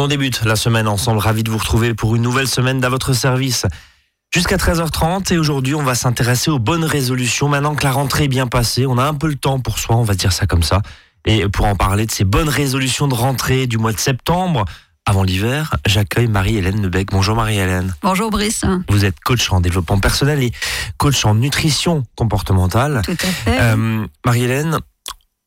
on débute la semaine ensemble. Ravi de vous retrouver pour une nouvelle semaine à votre service. Jusqu'à 13h30 et aujourd'hui on va s'intéresser aux bonnes résolutions. Maintenant que la rentrée est bien passée, on a un peu le temps pour soi, on va dire ça comme ça. Et pour en parler de ces bonnes résolutions de rentrée du mois de septembre, avant l'hiver, j'accueille Marie-Hélène Lebec. Bonjour Marie-Hélène. Bonjour Brice. Vous êtes coach en développement personnel et coach en nutrition comportementale. Tout à fait. Euh, Marie-Hélène,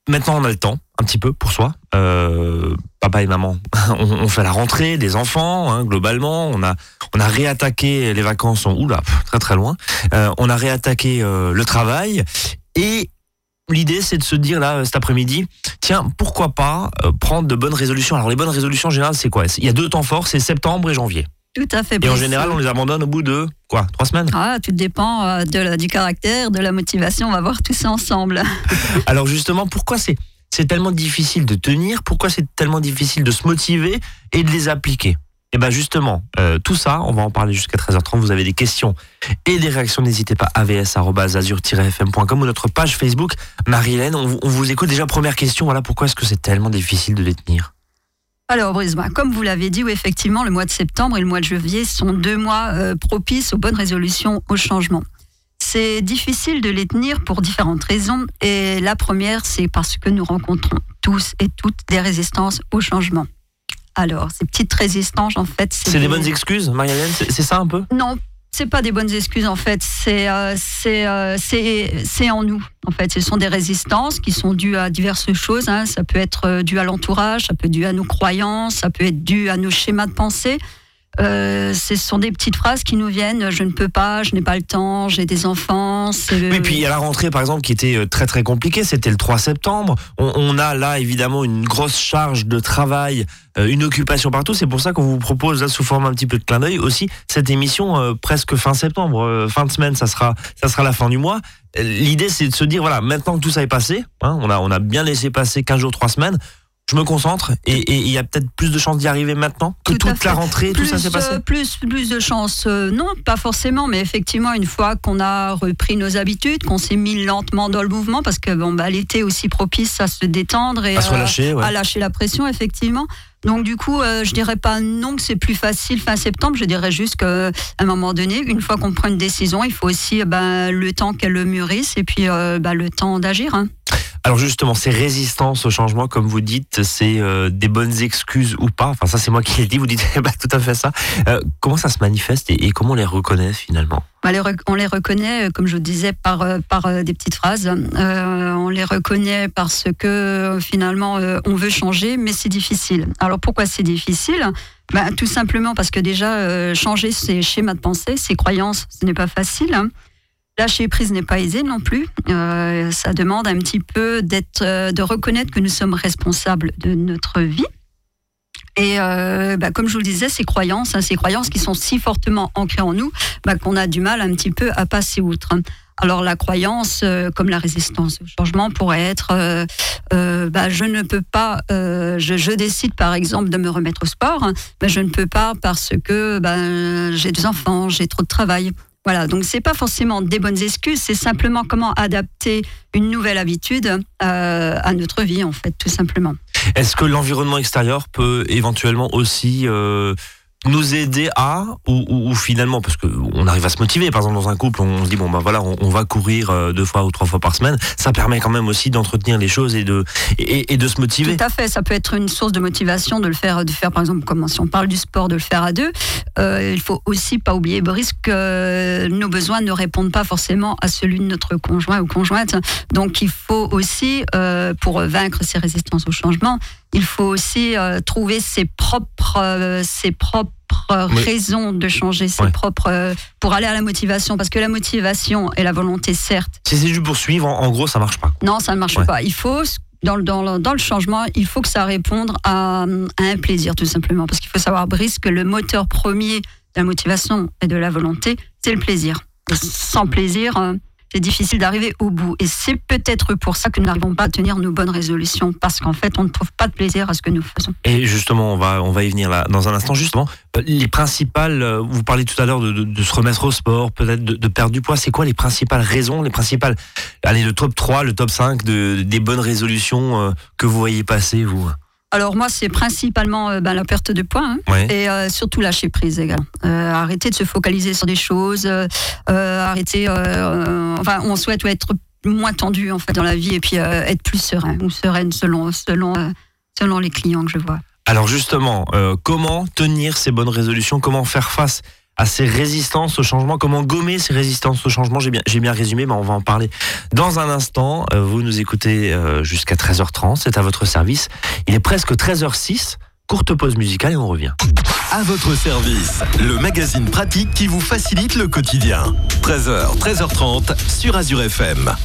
maintenant on a le temps un petit peu pour soi. Euh, papa et maman, on, on fait la rentrée des enfants, hein, globalement. On a, on a réattaqué les vacances, en, oula, très très loin. Euh, on a réattaqué euh, le travail et l'idée c'est de se dire là cet après-midi, tiens, pourquoi pas euh, prendre de bonnes résolutions. Alors les bonnes résolutions en général c'est quoi? Il y a deux temps forts, c'est septembre et janvier. Tout à fait. Et en général on les abandonne au bout de quoi Trois semaines? Ah, tout dépend euh, de la- du caractère, de la motivation. On va voir tout ça ensemble. Alors justement, pourquoi c'est c'est tellement difficile de tenir? Pourquoi c'est tellement difficile de se motiver et de les appliquer? Et bien justement, euh, tout ça, on va en parler jusqu'à 13h30. Vous avez des questions et des réactions, n'hésitez pas avs@azur-fm.com ou notre page Facebook. Marie-Hélène, on, vous- on vous écoute déjà. Première question, voilà pourquoi est-ce que c'est tellement difficile de les tenir? Alors, Brice, bah, comme vous l'avez dit, oui, effectivement, le mois de septembre et le mois de janvier sont deux mois euh, propices aux bonnes résolutions, au changement. C'est difficile de les tenir pour différentes raisons. Et la première, c'est parce que nous rencontrons tous et toutes des résistances au changement. Alors, ces petites résistances, en fait, C'est des bonnes excuses, C'est c'est ça un peu? Non, c'est pas des bonnes excuses en fait. C'est euh, c'est euh, c'est en nous. En fait, ce sont des résistances qui sont dues à diverses choses. hein. Ça peut être euh, dû à l'entourage, ça peut être dû à nos croyances, ça peut être dû à nos schémas de pensée. Euh, ce sont des petites phrases qui nous viennent. Je ne peux pas, je n'ai pas le temps, j'ai des enfants. Oui, puis a la rentrée par exemple qui était euh, très très compliquée, c'était le 3 septembre. On, a là évidemment une grosse charge de travail, euh, une occupation partout. C'est pour ça qu'on vous propose là sous forme un petit peu de clin d'œil aussi cette émission presque fin septembre, fin de semaine, ça sera ça sera la fin du mois. L'idée c'est de se dire voilà maintenant que tout ça est passé, hein, on a on a bien laissé passer 15 jours, 3 semaines. Je me concentre et il y a peut-être plus de chances d'y arriver maintenant que Tout toute la rentrée, tout ça s'est passé. euh, plus, plus de chance, euh, non, pas forcément, mais effectivement, une fois qu'on a repris nos habitudes, qu'on s'est mis lentement dans le mouvement, parce que bon, bah, l'été aussi propice à se détendre et À se relâcher, ouais. à lâcher la pression, effectivement. Donc du coup, euh, je dirais pas non que c'est plus facile fin septembre. Je dirais juste qu'à un moment donné, une fois qu'on prend une décision, il faut aussi euh, le temps qu'elle le mûrisse et puis euh, ben, le temps d'agir. hein. Alors justement, ces résistances au changement, comme vous dites, c'est euh, des bonnes excuses ou pas? Enfin, ça c'est moi qui l'ai dit. Vous dites bah, tout à fait ça. Euh, comment ça se manifeste et, comment on les reconnaît finalement? On les, rec- on les reconnaît, euh, comme je vous disais, par, par des petites phrases. On les reconnaît parce que finalement, on veut changer, mais c'est difficile. Alors pourquoi c'est difficile? Ben, Tout simplement parce que déjà, changer ses schémas de pensée, ses croyances, ce n'est pas facile. Hein. Lâcher prise n'est pas aisé non plus. Euh, ça demande un petit peu d'être, euh, de reconnaître que nous sommes responsables de notre vie. Et euh, bah, comme je vous le disais, ces croyances, hein, ces croyances qui sont si fortement ancrées en nous, bah, qu'on a du mal un petit peu à passer outre. Alors la croyance, comme la résistance au changement, pourrait être bah, je ne peux pas, je, décide par exemple de me remettre au sport, mais je ne peux pas parce que ben, j'ai des enfants, j'ai trop de travail. Voilà, donc c'est pas forcément des bonnes excuses, c'est simplement comment adapter une nouvelle habitude euh, à notre vie en fait, tout simplement. Est-ce que l'environnement extérieur peut éventuellement aussi euh, nous aider à ou, ou- finalement parce que on arrive à se motiver par exemple dans un couple on se dit bon bah voilà on, va courir euh, deux fois ou trois fois par semaine ça permet quand même aussi d'entretenir les choses et de et, et de se motiver Tout à fait, ça peut être une source de motivation de le faire, de faire par exemple, comme si on parle du sport, de le faire à deux. Euh, il faut aussi pas oublier, Boris, que nos besoins ne répondent pas forcément à celui de notre conjoint ou conjointe. Donc il faut aussi, euh, pour vaincre ces résistances au changement, il faut aussi euh, trouver ses propres, euh, ses propres Oui. raisons de changer, ses Ouais. propres, euh, pour aller à la motivation. Parce que la motivation et la volonté, certes, si c'est juste pour suivre en, en gros ça marche pas non, ça ne marche Ouais. pas. Il faut, dans le, dans, le, dans le changement, il faut que ça réponde à, à un plaisir, tout simplement. Parce qu'il faut savoir, Brice, que le moteur premier de la motivation et de la volonté, c'est le plaisir. Sans plaisir, c'est difficile d'arriver au bout. Et c'est peut-être pour ça que nous n'arrivons pas à tenir nos bonnes résolutions, parce qu'en fait, on ne trouve pas de plaisir à ce que nous faisons. Et justement, on va, on va y venir là dans un instant. Justement, euh, les principales, euh, vous parlez tout à l'heure de, se remettre au sport, peut-être de, de perdre du poids. C'est quoi les principales raisons, les principales, allez, le top 3, le top 5 de, des bonnes résolutions euh, que vous voyez passer, vous? Alors moi, c'est principalement ben, la perte de poids hein, et surtout lâcher prise également. arrêter de se focaliser sur des choses, arrêter. enfin, on souhaite être moins tendu en fait dans la vie et puis être plus serein ou sereine selon selon selon les clients que je vois. Alors justement, euh, comment tenir ces bonnes résolutions? Comment faire face à ces résistances au changement Comment gommer ces résistances au changement J'ai bien, j'ai bien résumé, mais on va en parler dans un instant. Euh, vous nous écoutez euh, jusqu'à 13h30, c'est à votre service. Il est presque 13h06. Courte pause musicale et on revient. À votre service, le magazine pratique qui vous facilite le quotidien. 13h, 13h30 sur Azure FM.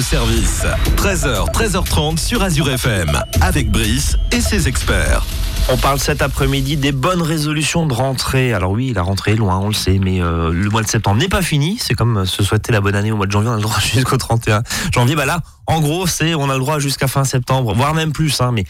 Service. 13h, 13h30 sur Azure FM, avec Brice et ses experts. On parle cet après-midi des bonnes résolutions de rentrée. Alors oui, la rentrée est loin, on le sait, mais euh, le mois de septembre n'est pas fini. C'est comme se souhaiter la bonne année au mois de janvier, on a le droit jusqu'au 31 janvier. Bah là, en gros, c'est on a le droit jusqu'à fin septembre, voire même plus. Hein, mais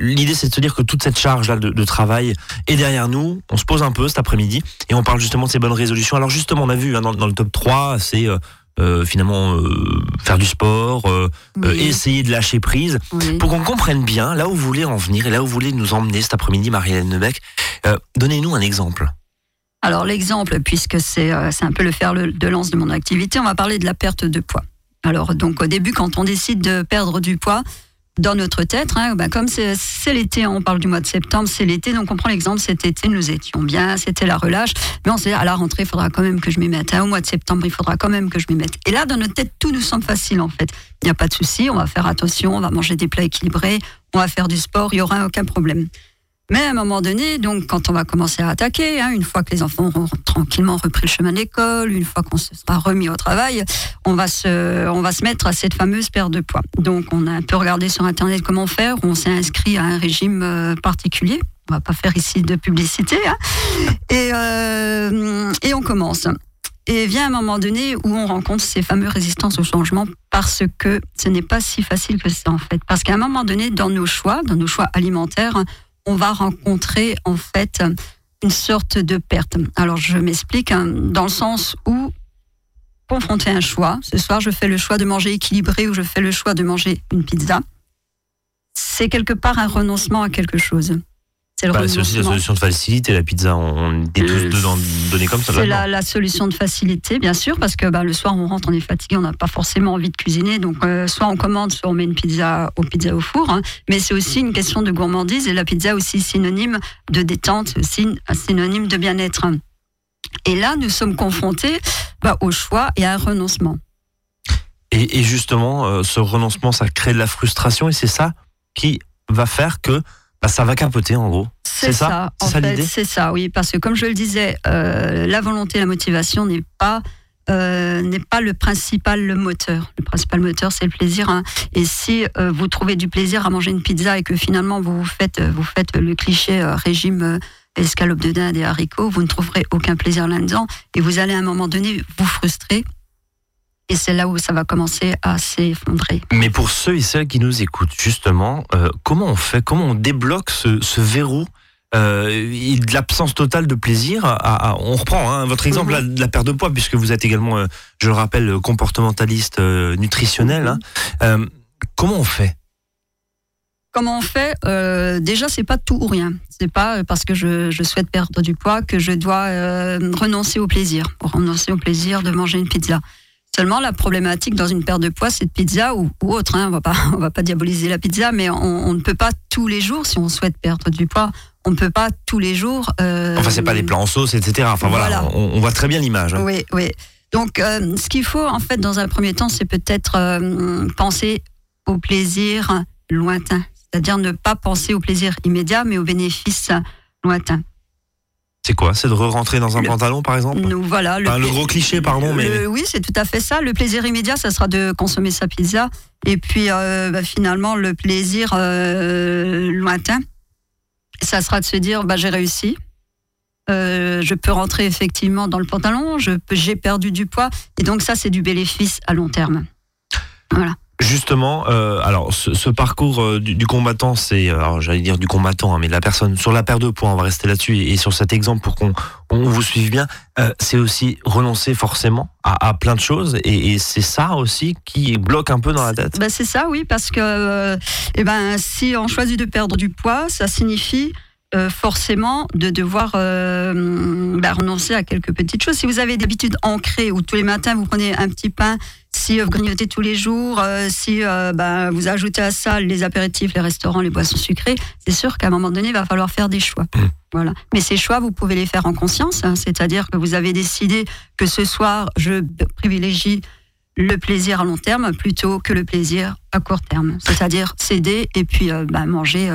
l'idée, c'est de se dire que toute cette charge-là de, de, travail est derrière nous. On se pose un peu cet après-midi et on parle justement de ces bonnes résolutions. Alors justement, on a vu hein, dans, dans, le top 3, c'est euh, euh, finalement euh, faire du sport, euh, essayer de lâcher prise, pour qu'on comprenne bien là où vous voulez en venir et là où vous voulez nous emmener cet après-midi, Marie-Hélène Nebec. Donnez-nous un exemple. Alors l'exemple, puisque c'est un peu le fer de lance de mon activité, on va parler de la perte de poids. Alors donc au début, quand on décide de perdre du poids, dans notre tête, hein, bah, comme c'est l'été, on parle du mois de septembre, c'est l'été, donc on prend l'exemple, cet été, nous étions bien, c'était la relâche, mais on s'est dit, à la rentrée, il faudra quand même que je m'y mette. Hein, au mois de septembre, il faudra quand même que je m'y mette. Et là, dans notre tête, tout nous semble facile, en fait. Il n'y a pas de souci, on va faire attention, on va manger des plats équilibrés, on va faire du sport, il n'y aura aucun problème. Mais à un moment donné, donc quand on va commencer à attaquer, hein, une fois que les enfants auront tranquillement repris le chemin d'école, une fois qu'on se sera remis au travail, on va se, on va se mettre à cette fameuse perte de poids. Donc on a un peu regardé sur internet comment faire. On s'est inscrit à un régime euh, particulier. On va pas faire ici de publicité. Hein. Et, euh, et on commence. Et vient un moment donné où on rencontre ces fameuses résistances au changement parce que ce n'est pas si facile que ça en fait. Parce qu'à un moment donné, dans nos choix, dans nos choix alimentaires, on va rencontrer en fait une sorte de perte. Alors je m'explique hein, dans le sens où confronter un choix, ce soir je fais le choix de manger équilibré ou je fais le choix de manger une pizza, c'est quelque part un renoncement à quelque chose. C'est bah, aussi la solution de facilité, la pizza. On est tous dedans donnés comme ça. C'est la, solution de facilité, bien sûr, parce que bah, le soir, on rentre, on est fatigué, on n'a pas forcément envie de cuisiner. Donc, euh, soit on commande, soit on met une pizza au pizza au four. Hein. Mais c'est aussi une question de gourmandise et la pizza aussi synonyme de détente, aussi synonyme de bien-être. Et là, nous sommes confrontés bah, au choix et à un renoncement. Et, justement, euh, ce renoncement, ça crée de la frustration et c'est ça qui va faire que bah, ça va capoter en gros. C'est ça, ça, en fait, c'est ça, oui, parce que comme je le disais, euh, la volonté, la motivation n'est pas euh, n'est pas le principal le moteur. Le principal moteur, c'est le plaisir. Hein. Et si euh, vous trouvez du plaisir à manger une pizza et que finalement vous faites vous faites le cliché régime escalope de dinde et haricots, vous ne trouverez aucun plaisir là-dedans et vous allez à un moment donné vous frustrer et c'est là où ça va commencer à s'effondrer. Mais pour ceux et celles qui nous écoutent, justement, euh, comment on fait Comment on débloque ce, verrou euh, de l'absence totale de plaisir. on reprend hein, votre exemple mhm. de la perte de poids, puisque vous êtes également, euh, je le rappelle, comportementaliste nutritionnel. Hein. comment on fait? Comment on fait Déjà, c'est pas tout ou rien. C'est pas parce que je, je, souhaite perdre du poids que je dois renoncer au plaisir. Renoncer au plaisir de manger une pizza. Seulement, la problématique dans une perte de poids, c'est de pizza ou, autre. Hein. On va pas, on va pas diaboliser la pizza, mais on, ne peut pas tous les jours, si on souhaite perdre du poids, on ne peut pas tous les jours. Euh, enfin, c'est pas les plans en sauce, etc. Enfin voilà, On, voit très bien l'image. Hein. Oui, oui. Donc, euh, ce qu'il faut, en fait, dans un premier temps, c'est peut-être euh, penser au plaisir lointain. C'est-à-dire ne pas penser au plaisir immédiat, mais au bénéfice lointain. C'est quoi C'est de re-rentrer dans un pantalon, par exemple Nous, voilà. Le, gros cliché, pardon. mais... oui, c'est tout à fait ça. Le plaisir immédiat, ça sera de consommer sa pizza. Et puis, euh, bah, finalement, le plaisir euh, lointain, ça sera de se dire bah, j'ai réussi. Euh, je peux rentrer effectivement dans le pantalon, j'ai perdu du poids. Et donc, ça, c'est du bénéfice à long terme. Voilà. Justement, euh, alors ce, parcours euh, du, combattant, c'est, alors j'allais dire du combattant, hein, mais de la personne sur la paire de poids, on va rester là-dessus et, sur cet exemple pour qu'on on vous suive bien. Euh, c'est aussi renoncer forcément à, plein de choses et, c'est ça aussi qui bloque un peu dans la tête. Ben c'est ça, oui, parce que eh ben si on choisit de perdre du poids, ça signifie forcément de devoir ben, renoncer à quelques petites choses. Si vous avez d'habitude ancrées où tous les matins vous prenez un petit pain si vous grignotez tous les jours, euh, si euh, bah, vous ajoutez à ça les apéritifs, les restaurants, les boissons sucrées, c'est sûr qu'à un moment donné, il va falloir faire des choix. Mmh. Voilà. Mais ces choix, vous pouvez les faire en conscience, hein. c'est-à-dire que vous avez décidé que ce soir, je privilégie le plaisir à long terme plutôt que le plaisir à court terme. C'est-à-dire céder et puis euh, bah, manger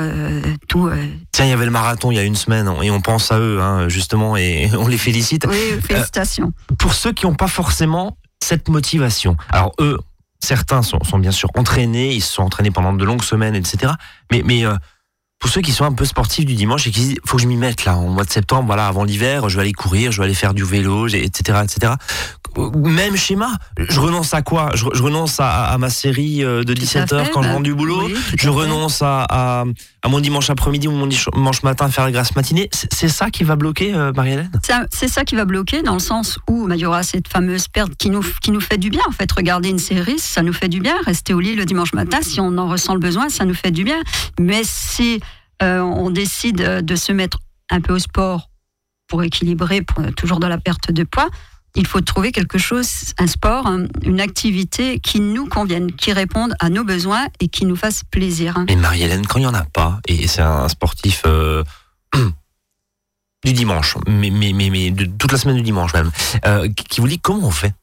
tout. Tiens, il y avait le marathon il y a une semaine et on pense à eux, hein, justement, et on les félicite. Oui, félicitations. pour ceux qui n'ont pas forcément cette motivation. Alors eux, certains sont, bien sûr entraînés, ils se sont entraînés pendant de longues semaines, etc. Mais, euh, pour ceux qui sont un peu sportifs du dimanche et qui disent faut que je m'y mette là en mois de septembre, voilà, avant l'hiver, je vais aller courir, je vais aller faire du vélo, etc., etc même schéma. Je renonce à quoi? Je, renonce à, ma série euh, de 17 heures quand je rentre du boulot. je renonce à, mon dimanche après-midi ou mon dimanche matin à faire la grasse matinée. C'est ça qui va bloquer, euh, Marie-Hélène? C'est ça qui va bloquer dans le sens où bah, il y aura cette fameuse perte qui nous, qui nous fait du bien. En fait, regarder une série, ça nous fait du bien. Rester au lit le dimanche matin, si on en ressent le besoin, ça nous fait du bien. Mais si euh, on décide de se mettre un peu au sport pour équilibrer, pour, toujours dans la perte de poids, il faut trouver quelque chose, un sport, une activité qui nous convienne, qui réponde à nos besoins et qui nous fasse plaisir. Mais Marie-Hélène, quand il n'y en a pas, et c'est un sportif euh, du dimanche, mais, mais, mais, de toute la semaine du dimanche même, euh, qui vous dit comment on fait?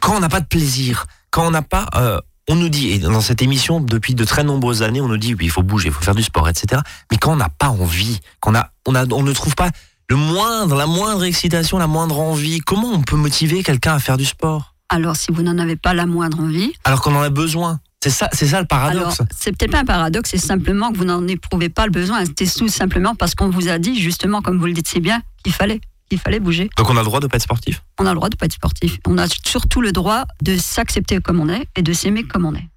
Quand on n'a pas de plaisir, quand on n'a pas... Euh, on nous dit, et dans cette émission, depuis de très nombreuses années, on nous dit, oui, il faut bouger, il faut faire du sport, etc. Mais quand on n'a pas envie, qu'on a, on, a, on ne trouve pas le moindre, la moindre excitation, la moindre envie, comment on peut motiver quelqu'un à faire du sport? Alors, si vous n'en avez pas la moindre envie. Alors qu'on en a besoin. C'est ça, c'est ça le paradoxe. C'est peut-être pas un paradoxe, c'est simplement que vous n'en éprouvez pas le besoin. C'est tout simplement parce qu'on vous a dit, justement, comme vous le dites si bien, qu'il fallait. qu'il fallait bouger. Donc on a le droit de pas être sportif? On a le droit de pas être sportif. On a surtout le droit de s'accepter comme on est et de s'aimer comme on est.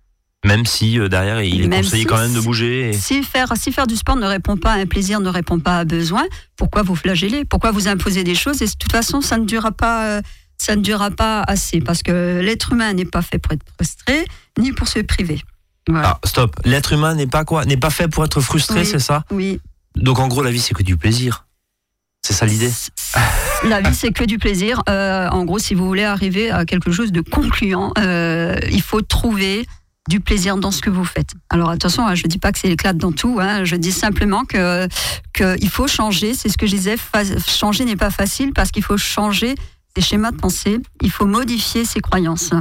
Même si euh, derrière, il est conseillé quand même de bouger. Si, faire, si faire du sport ne répond pas à un plaisir, ne répond pas à un besoin, pourquoi vous flageller Pourquoi vous imposer des choses? Et de toute façon, ça ne durera pas, euh, ça ne durera pas assez parce que l'être humain n'est pas fait pour être frustré ni pour se priver. Ah, stop. L'être humain n'est pas quoi? N'est pas fait pour être frustré, c'est ça? Oui. Donc en gros, la vie, c'est que du plaisir. C'est ça l'idée? La vie, c'est que du plaisir. Euh, en gros, si vous voulez arriver à quelque chose de concluant, il faut trouver du plaisir dans ce que vous faites. Alors attention, hein, je ne dis pas que c'est l'éclate dans tout, hein. je dis simplement que qu'il faut changer, c'est ce que je disais, changer n'est pas facile parce qu'il faut changer ses schémas de pensée, il faut modifier ses croyances.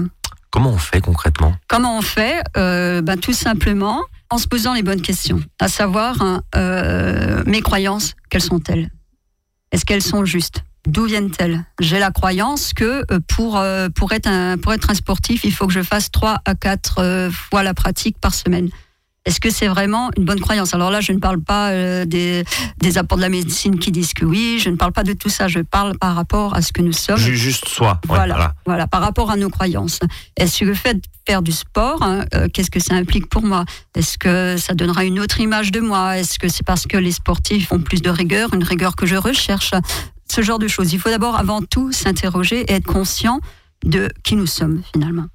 Comment on fait concrètement? Comment on fait? Euh, ben, Tout simplement en se posant les bonnes questions, à savoir hein, euh, mes croyances, quelles sont-elles? Est-ce qu'elles sont justes? D'où viennent-elles? J'ai la croyance que euh, pour, euh, pour, être un, pour être un sportif, il faut que je fasse 3 à 4 euh, fois la pratique par semaine. Est-ce que c'est vraiment une bonne croyance? Alors là, je ne parle pas des, des, apports de la médecine qui disent que oui, je ne parle pas de tout ça, je parle par rapport à ce que nous sommes. Juste soi. voilà, voilà, par rapport à nos croyances. Est-ce que le fait de faire du sport, hein, qu'est-ce que ça implique pour moi? Est-ce que ça donnera une autre image de moi? Est-ce que c'est parce que les sportifs ont plus de rigueur, une rigueur que je recherche? Ce genre de choses. Il faut d'abord, avant tout, s'interroger et être conscient de qui nous sommes finalement.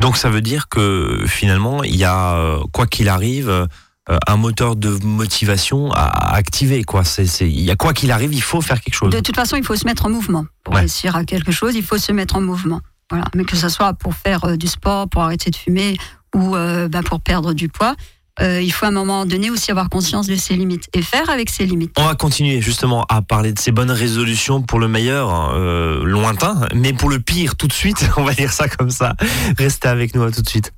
Donc ça veut dire que finalement, il y a, euh, quoi qu'il arrive, euh, un moteur de motivation à activer. Quoi. C'est, il y a quoi qu'il arrive, il faut faire quelque chose. De toute façon, il faut se mettre en mouvement. Pour réussir à quelque chose, il faut se mettre en mouvement. Voilà. Mais que ce soit pour faire euh, du sport, pour arrêter de fumer ou bah, pour perdre du poids, euh, il faut à un moment donné aussi avoir conscience de ses limites et faire avec ses limites. On va continuer justement à parler de ces bonnes résolutions pour le meilleur, hein, euh, lointain, mais pour le pire tout de suite, on va dire ça comme ça. Restez avec nous à tout de suite.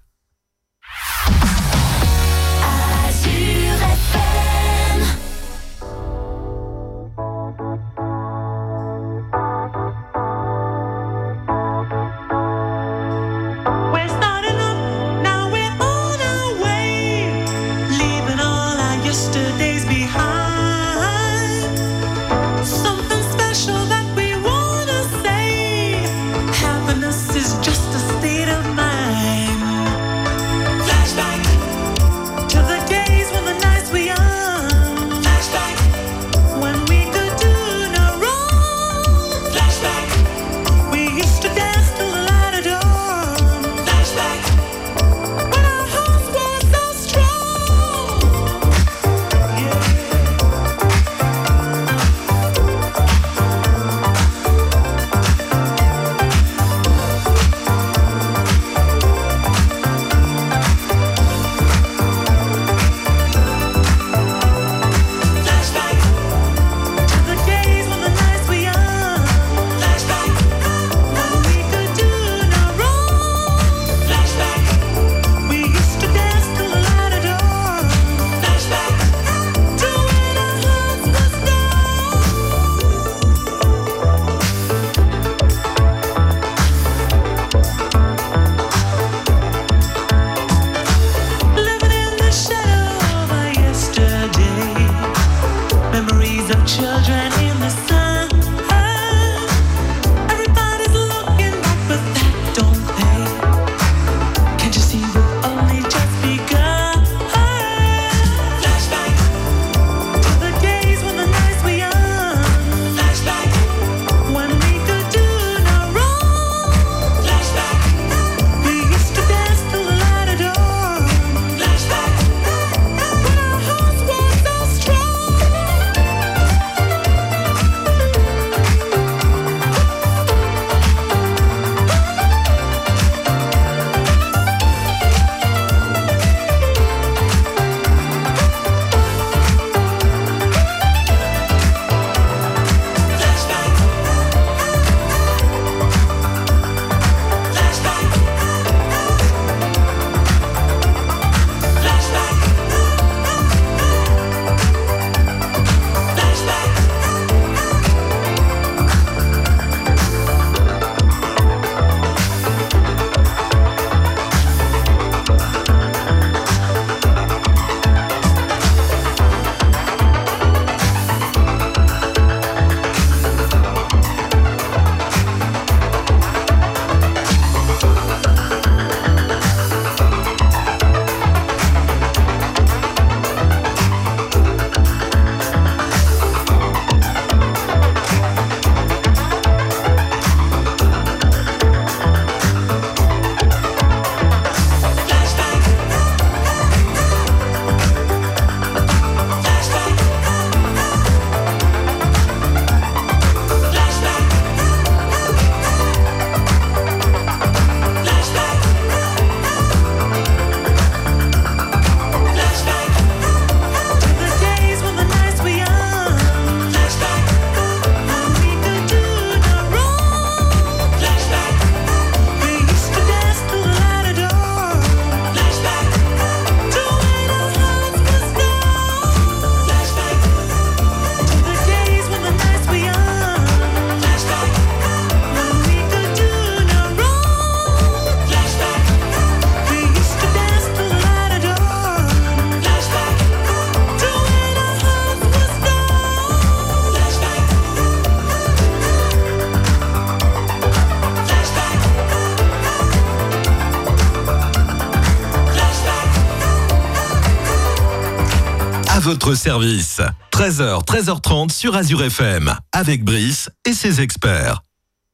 Votre service. 13h, 13h30 sur Azure FM, avec Brice et ses experts.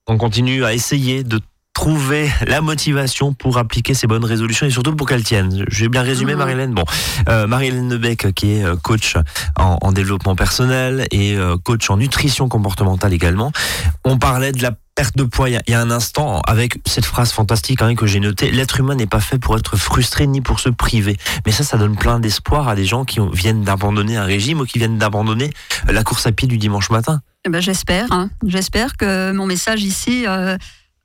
On continue à essayer de trouver la motivation pour appliquer ces bonnes résolutions et surtout pour qu'elles tiennent. J'ai bien résumé, Mhm. Marie-Hélène. Bon, euh, Marie-Hélène Nebec, qui est euh, coach en, en développement personnel et euh, coach en nutrition comportementale également. On parlait de la perte de poids il y a- il y a un instant avec cette phrase fantastique hein, que j'ai notée. L'être humain n'est pas fait pour être frustré ni pour se priver. Mais ça, ça donne plein d'espoir à des gens qui ont- viennent d'abandonner un régime ou qui viennent d'abandonner euh, la course à pied du dimanche matin. Eh ben, j'espère. hein. J'espère que mon message ici euh,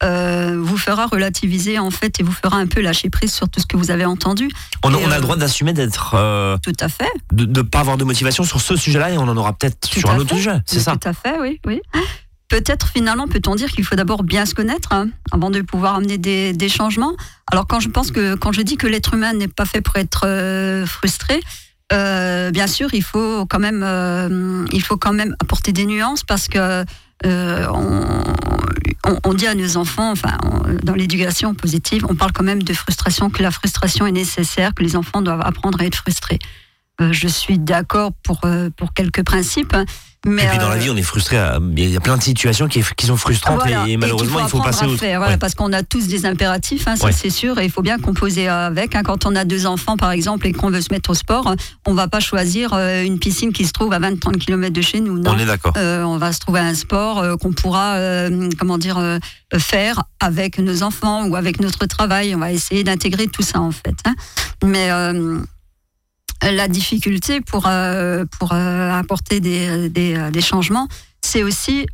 euh, vous fera relativiser en fait et vous fera un peu lâcher prise sur tout ce que vous avez entendu. On, a- Et, on a euh, le droit d'assumer d'être... Tout à fait. de ne pas avoir de motivation sur ce sujet-là et on en aura peut-être sur un autre sujet, c'est ça Tout à fait, oui, oui. Peut-être finalement peut-on dire qu'il faut d'abord bien se connaître hein, avant de pouvoir amener des, changements. Alors quand je pense que quand je dis que l'être humain n'est pas fait pour être euh, frustré, euh, bien sûr il faut quand même euh, il faut quand même apporter des nuances parce que on, on- dit à nos enfants, enfin dans l'éducation positive, on parle quand même de frustration, que la frustration est nécessaire, que les enfants doivent apprendre à être frustrés. Je suis d'accord pour pour quelques principes, hein, mais Et puis dans la euh, vie, on est frustré. Il y a plein de situations qui, qui sont frustrantes voilà. et, Et malheureusement, il faut passer au. faire, voilà, Ouais. Parce qu'on a tous des impératifs, hein, ça Ouais. c'est sûr, et il faut bien composer avec. hein. Quand on a deux enfants, par exemple, et qu'on veut se mettre au sport, on va pas choisir euh, une piscine qui se trouve à 20-30 km de chez nous. Non. On est d'accord. Euh, on va se trouver un sport euh, qu'on pourra, euh, comment dire, euh, faire avec nos enfants ou avec notre travail. On va essayer d'intégrer tout ça en fait. hein. Mais euh, la difficulté pour euh, pour euh, apporter des, euh, des changements, c'est aussi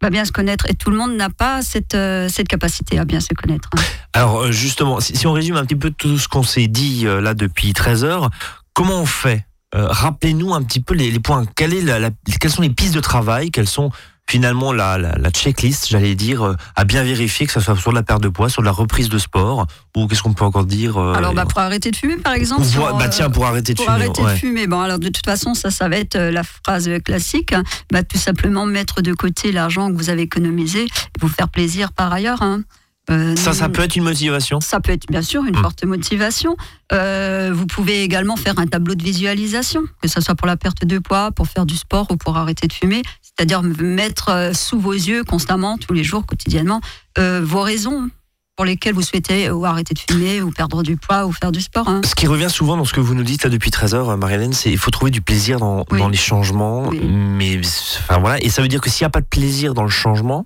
bah, bien se connaître. Et tout le monde n'a pas cette cette capacité à bien se connaître. Alors justement, si, on résume un petit peu tout ce qu'on s'est dit là depuis 13 heures, comment on fait? Rappelez-nous un petit peu les, points. Quelles sont les pistes de travail? Quelles sont finalement la, la, la checklist, j'allais dire, euh, à bien vérifier, que ce soit sur la perte de poids, sur la reprise de sport, ou qu'est-ce qu'on peut encore dire euh, Alors bah, pour arrêter de fumer par exemple. pour bah euh, tiens, pour arrêter de pour fumer. arrêter ouais. de fumer, bon alors de toute façon ça, ça va être euh, la phrase classique, bah, tout simplement mettre de côté l'argent que vous avez économisé, et vous faire plaisir par ailleurs. hein. Euh, Ça, ça peut être une motivation? ça peut être bien sûr une Mm. forte motivation. Euh, vous pouvez également faire un tableau de visualisation, que ce soit pour la perte de poids, pour faire du sport ou pour arrêter de fumer. C'est-à-dire mettre euh, sous vos yeux constamment, tous les jours, quotidiennement, euh, vos raisons pour lesquelles vous souhaitez ou arrêter de fumer ou perdre du poids ou faire du sport. hein. Ce qui revient souvent dans ce que vous nous dites là depuis 13 heures, Marie-Hélène, c'est il faut trouver du plaisir dans, Oui. dans les changements. Oui. Mais enfin voilà, et ça veut dire que s'il n'y a pas de plaisir dans le changement,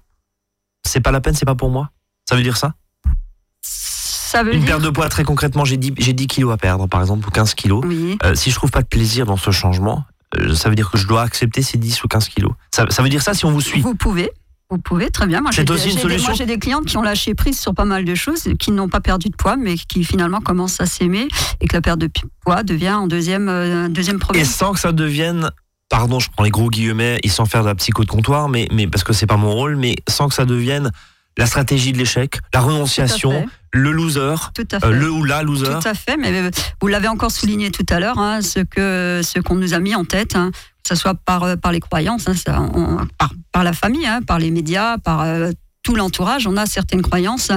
c'est pas la peine, c'est pas pour moi? Ça veut dire ça? Ça veut Une dire... perte de poids, très concrètement, j'ai 10, j'ai 10 kilos à perdre, par exemple, ou 15 kilos. Oui. Euh, si je trouve pas de plaisir dans ce changement, euh, ça veut dire que je dois accepter ces 10 ou 15 kilos. Ça, ça veut dire ça si on vous suit? Vous pouvez. Vous pouvez, très bien. Moi, C'est j'ai aussi des- des- solution. Moi, j'ai des clientes qui ont lâché prise sur pas mal de choses, qui n'ont pas perdu de poids, mais qui finalement commencent à s'aimer et que la perte de poids devient un deuxième, euh, deuxième Et problème. sans que ça devienne, pardon, je prends les gros guillemets, et sans faire de la psycho de comptoir, mais, mais parce que c'est pas mon rôle, mais sans que ça devienne la stratégie de l'échec, la renonciation, le loser, Tout à fait. euh, le ou la loser. Tout à fait, mais euh, vous l'avez encore souligné tout à l'heure, hein, ce que ce qu'on nous a mis en tête, hein, que ce soit par euh, par les croyances, hein, ça, on- par par la famille, par les médias, par euh, tout l'entourage, on a certaines croyances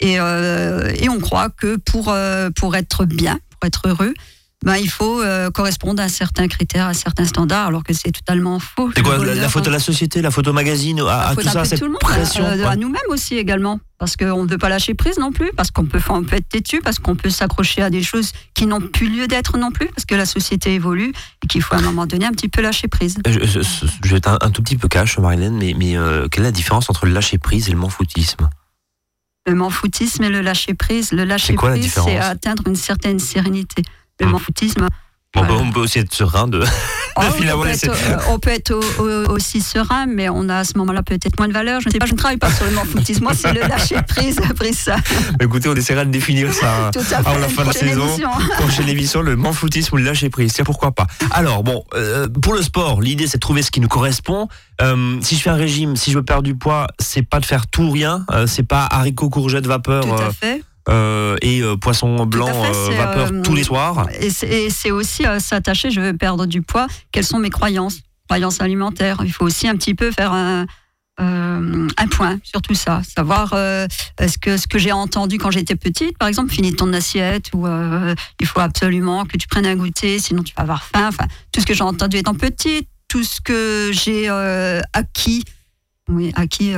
et euh, et on croit que pour pour être bien, pour être heureux. Ben, il faut euh, correspondre à certains critères, à certains standards, alors que c'est totalement faux. C'est quoi la, la photo de la société, la photo magazine, à, à tout ça, cette tout le monde, pression euh, à nous-mêmes aussi également, parce qu'on ne veut pas lâcher prise non plus, parce qu'on peut, on peut être têtu, parce qu'on peut s'accrocher à des choses qui n'ont plus lieu d'être non plus, parce que la société évolue et qu'il faut à un moment donné un petit peu lâcher prise. Je, je- je vais être un, un tout petit peu cash, Marilène, mais, mais euh, quelle est la différence entre le lâcher prise et le manfoutisme Le manfoutisme et le lâcher prise. Le lâcher quoi prise, c'est atteindre une certaine sérénité. Le Hmm. manfoutisme, Bon, Voilà. bah, On peut aussi être serein de. Oh, on, peut être, euh, on peut être au- au- aussi serein, mais on a à ce moment-là peut-être moins de valeur. Je ne sais pas, je ne travaille pas sur le manfoutisme. Moi, c'est le lâcher prise, prise ça. Écoutez, on essaiera de définir ça. Tout à. Avant la fin de la saison. prochaine émission, le manfoutisme ou le lâcher prise. Tiens, pourquoi pas. Alors, bon, euh, pour le sport, l'idée c'est de trouver ce qui nous correspond. Euh, si je fais un régime, si je veux perdre du poids, c'est pas de faire tout ou rien. Euh, c'est pas haricots, courgettes, vapeur Tout à fait. Euh, et euh, poisson blanc, fait, euh, vapeur tous les soirs. Et c'est- aussi s'attacher, je veux perdre du poids, quelles sont mes croyances? Croyances alimentaires. Il faut aussi un petit peu faire un, euh, un point sur tout ça, savoir euh, ce que ce que j'ai entendu quand j'étais petite, par exemple, finis ton assiette ou euh, il faut absolument que tu prennes un goûter, sinon tu vas avoir faim. Enfin, tout ce que j'ai entendu étant petite, tout ce que j'ai acquis, oui, acquis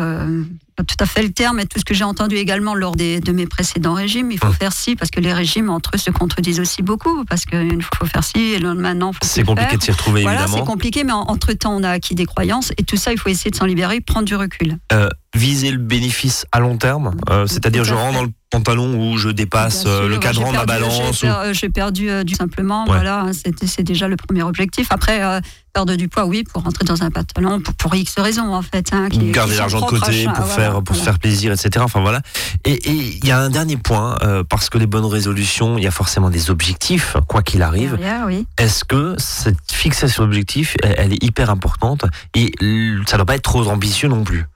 tout à fait le terme, mais tout ce que j'ai entendu également lors des, de mes précédents régimes, il faut hum. faire ci, parce que les régimes entre eux se contredisent aussi beaucoup, parce qu'il faut faire ci, et maintenant, C'est compliqué de s'y retrouver, voilà, évidemment. c'est compliqué, mais entre-temps, on a acquis des croyances, et tout ça, il faut essayer de s'en libérer, prendre du recul. Euh, viser le bénéfice à long terme, euh, c'est-à-dire je rentre dans le pantalon où je dépasse euh, le cadran de ma balance. J'ai perdu, du simplement, voilà, hein, c'est déjà le premier objectif. Après, perdre du poids, oui, pour rentrer dans un pantalon, pour, pour X raisons en fait. Hein, qui, Garder l'argent de côté pour faire, pour se faire plaisir, etc. Enfin voilà. Et il y a un dernier point, parce que les bonnes résolutions, il y a forcément des objectifs, quoi qu'il arrive. oui. Est-ce que cette fixation d'objectifs, elle, elle, est hyper importante? Et ça ne doit pas être trop ambitieux non plus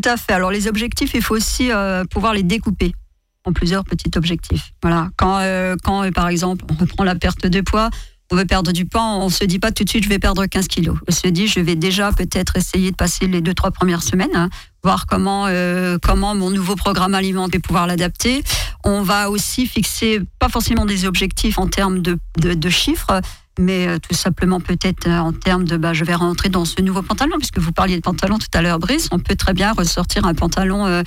tout à fait. Alors les objectifs, il faut aussi euh, pouvoir les découper en plusieurs petits objectifs. Voilà. Quand, euh, quand euh, par exemple, on reprend la perte de poids, on veut perdre du poids, on se dit pas tout de suite je vais perdre 15 kilos. On se dit je vais déjà peut-être essayer de passer les deux trois premières semaines, hein, voir comment comment mon nouveau programme alimentaire pouvoir l'adapter. On va aussi fixer pas forcément des objectifs en termes de, chiffres, mais euh, tout simplement peut-être euh, en termes de bah, je vais rentrer dans ce nouveau pantalon, puisque vous parliez de pantalon tout à l'heure, Brice, on peut très bien ressortir un pantalon euh,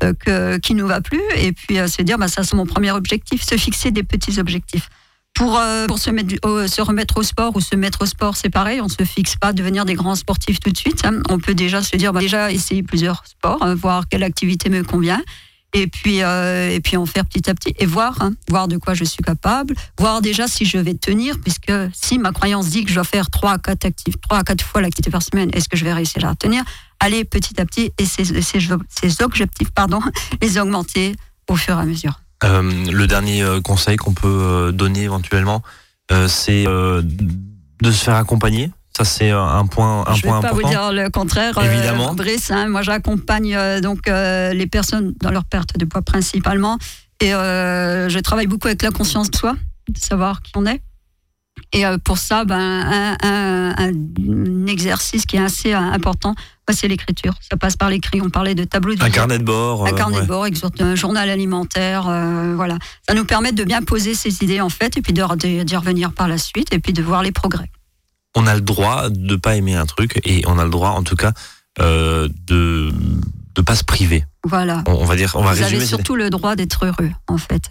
que, qui nous va plus et puis se dire bah, ça c'est mon premier objectif, se fixer des petits objectifs. Pour, pour se, mettre, se remettre au sport ou se mettre au sport, c'est pareil, on ne se fixe pas devenir des grands sportifs tout de suite. Hein. On peut déjà se dire, bah, déjà essayer plusieurs sports, voir quelle activité me convient et puis euh, et puis en faire petit à petit et voir hein, voir de quoi je suis capable voir déjà si je vais tenir puisque si ma croyance dit que je dois faire 3 à 4 actifs 3 à 4 fois l'activité par semaine est-ce que je vais réussir à tenir? Aller petit à petit et ces, ces, ces objectifs pardon les augmenter au fur et à mesure. Euh, le dernier euh, conseil qu'on peut donner éventuellement c'est de se faire accompagner ça, c'est un point, un je point vais pas vous dire le contraire, euh, évidemment. Brice. Hein. moi, j'accompagne euh, donc euh, les personnes dans leur perte de poids principalement, et je travaille beaucoup avec la conscience de soi, de savoir qui on est. Et pour ça, ben, un, un, un, exercice qui est assez important, ben, c'est l'écriture. Ça passe par l'écrit. On parlait de tableau Un carnet de bord. Un carnet de bord, un journal alimentaire. voilà. Ça nous permet de bien poser ses idées, en fait, et puis d'y revenir par la suite, et puis de voir les progrès on a le droit de pas aimer un truc et on a le droit, en tout cas, euh, de ne pas se priver. Voilà. On, va dire, on va Vous résumer. avez surtout le droit d'être heureux, en fait.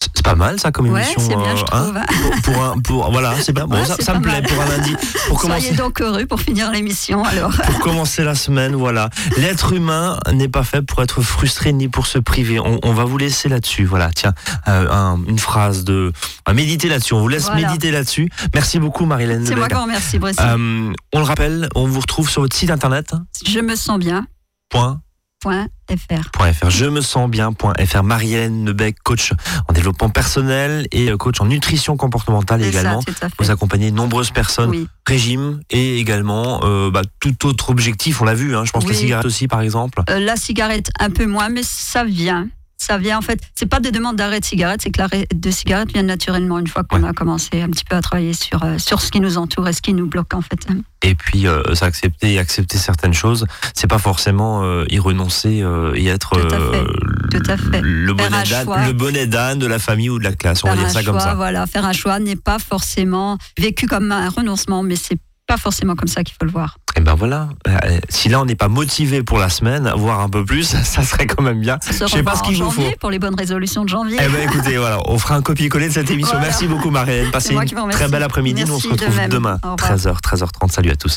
Hein. C'est pas mal ça comme émission. Ouais, c'est bien, je euh, hein, trouve. pour, un, pour, voilà, c'est bien. Bon, ça, me plaît pour un lundi. Pour Soyez donc heureux pour finir l'émission alors. Pour commencer la semaine, voilà. L'être humain n'est pas fait pour être frustré ni pour se priver. On, va vous laisser là-dessus. Voilà, tiens, euh, une phrase de. À méditer là-dessus. On vous laisse méditer là-dessus. Merci beaucoup, Marilène. C'est moi qui remercie. Euh, on le rappelle, on vous retrouve sur votre site internet. Je me sens bien. Point. .fr. Je me sens bien.fr. Marielle Nebec, coach en développement personnel et euh, coach en nutrition comportementale également. vous accompagnez de nombreuses personnes, régime et également euh, bah, tout autre objectif. On l'a vu, hein, je pense la cigarette aussi par exemple. Euh, la cigarette un peu moins, mais ça vient ça vient en fait, c'est pas des demandes d'arrêt de cigarette, c'est que l'arrêt de cigarette vient naturellement une fois qu'on a commencé un petit peu à travailler sur, euh, sur ce qui nous entoure et ce qui nous bloque en fait. Et puis euh, s'accepter et accepter certaines choses, c'est pas forcément euh, y renoncer et être Tout à fait. Le, bonnet d'âne, de la famille ou de la classe, on va dire ça comme ça. Voilà, faire un choix n'est pas forcément vécu comme un renoncement, mais c'est pas forcément comme ça qu'il faut le voir. Et eh ben voilà. Euh, si là on n'est pas motivé pour la semaine, voir un peu plus, ça serait quand même bien. Je sais pas ce qu'il vous faut pour les bonnes résolutions de janvier. Eh ben écoutez, voilà, on fera un copier-coller de cette émission. Merci beaucoup Marianne. Passez une très belle après-midi. Nous on se retrouve demain, 13h, 13h30. Salut à tous.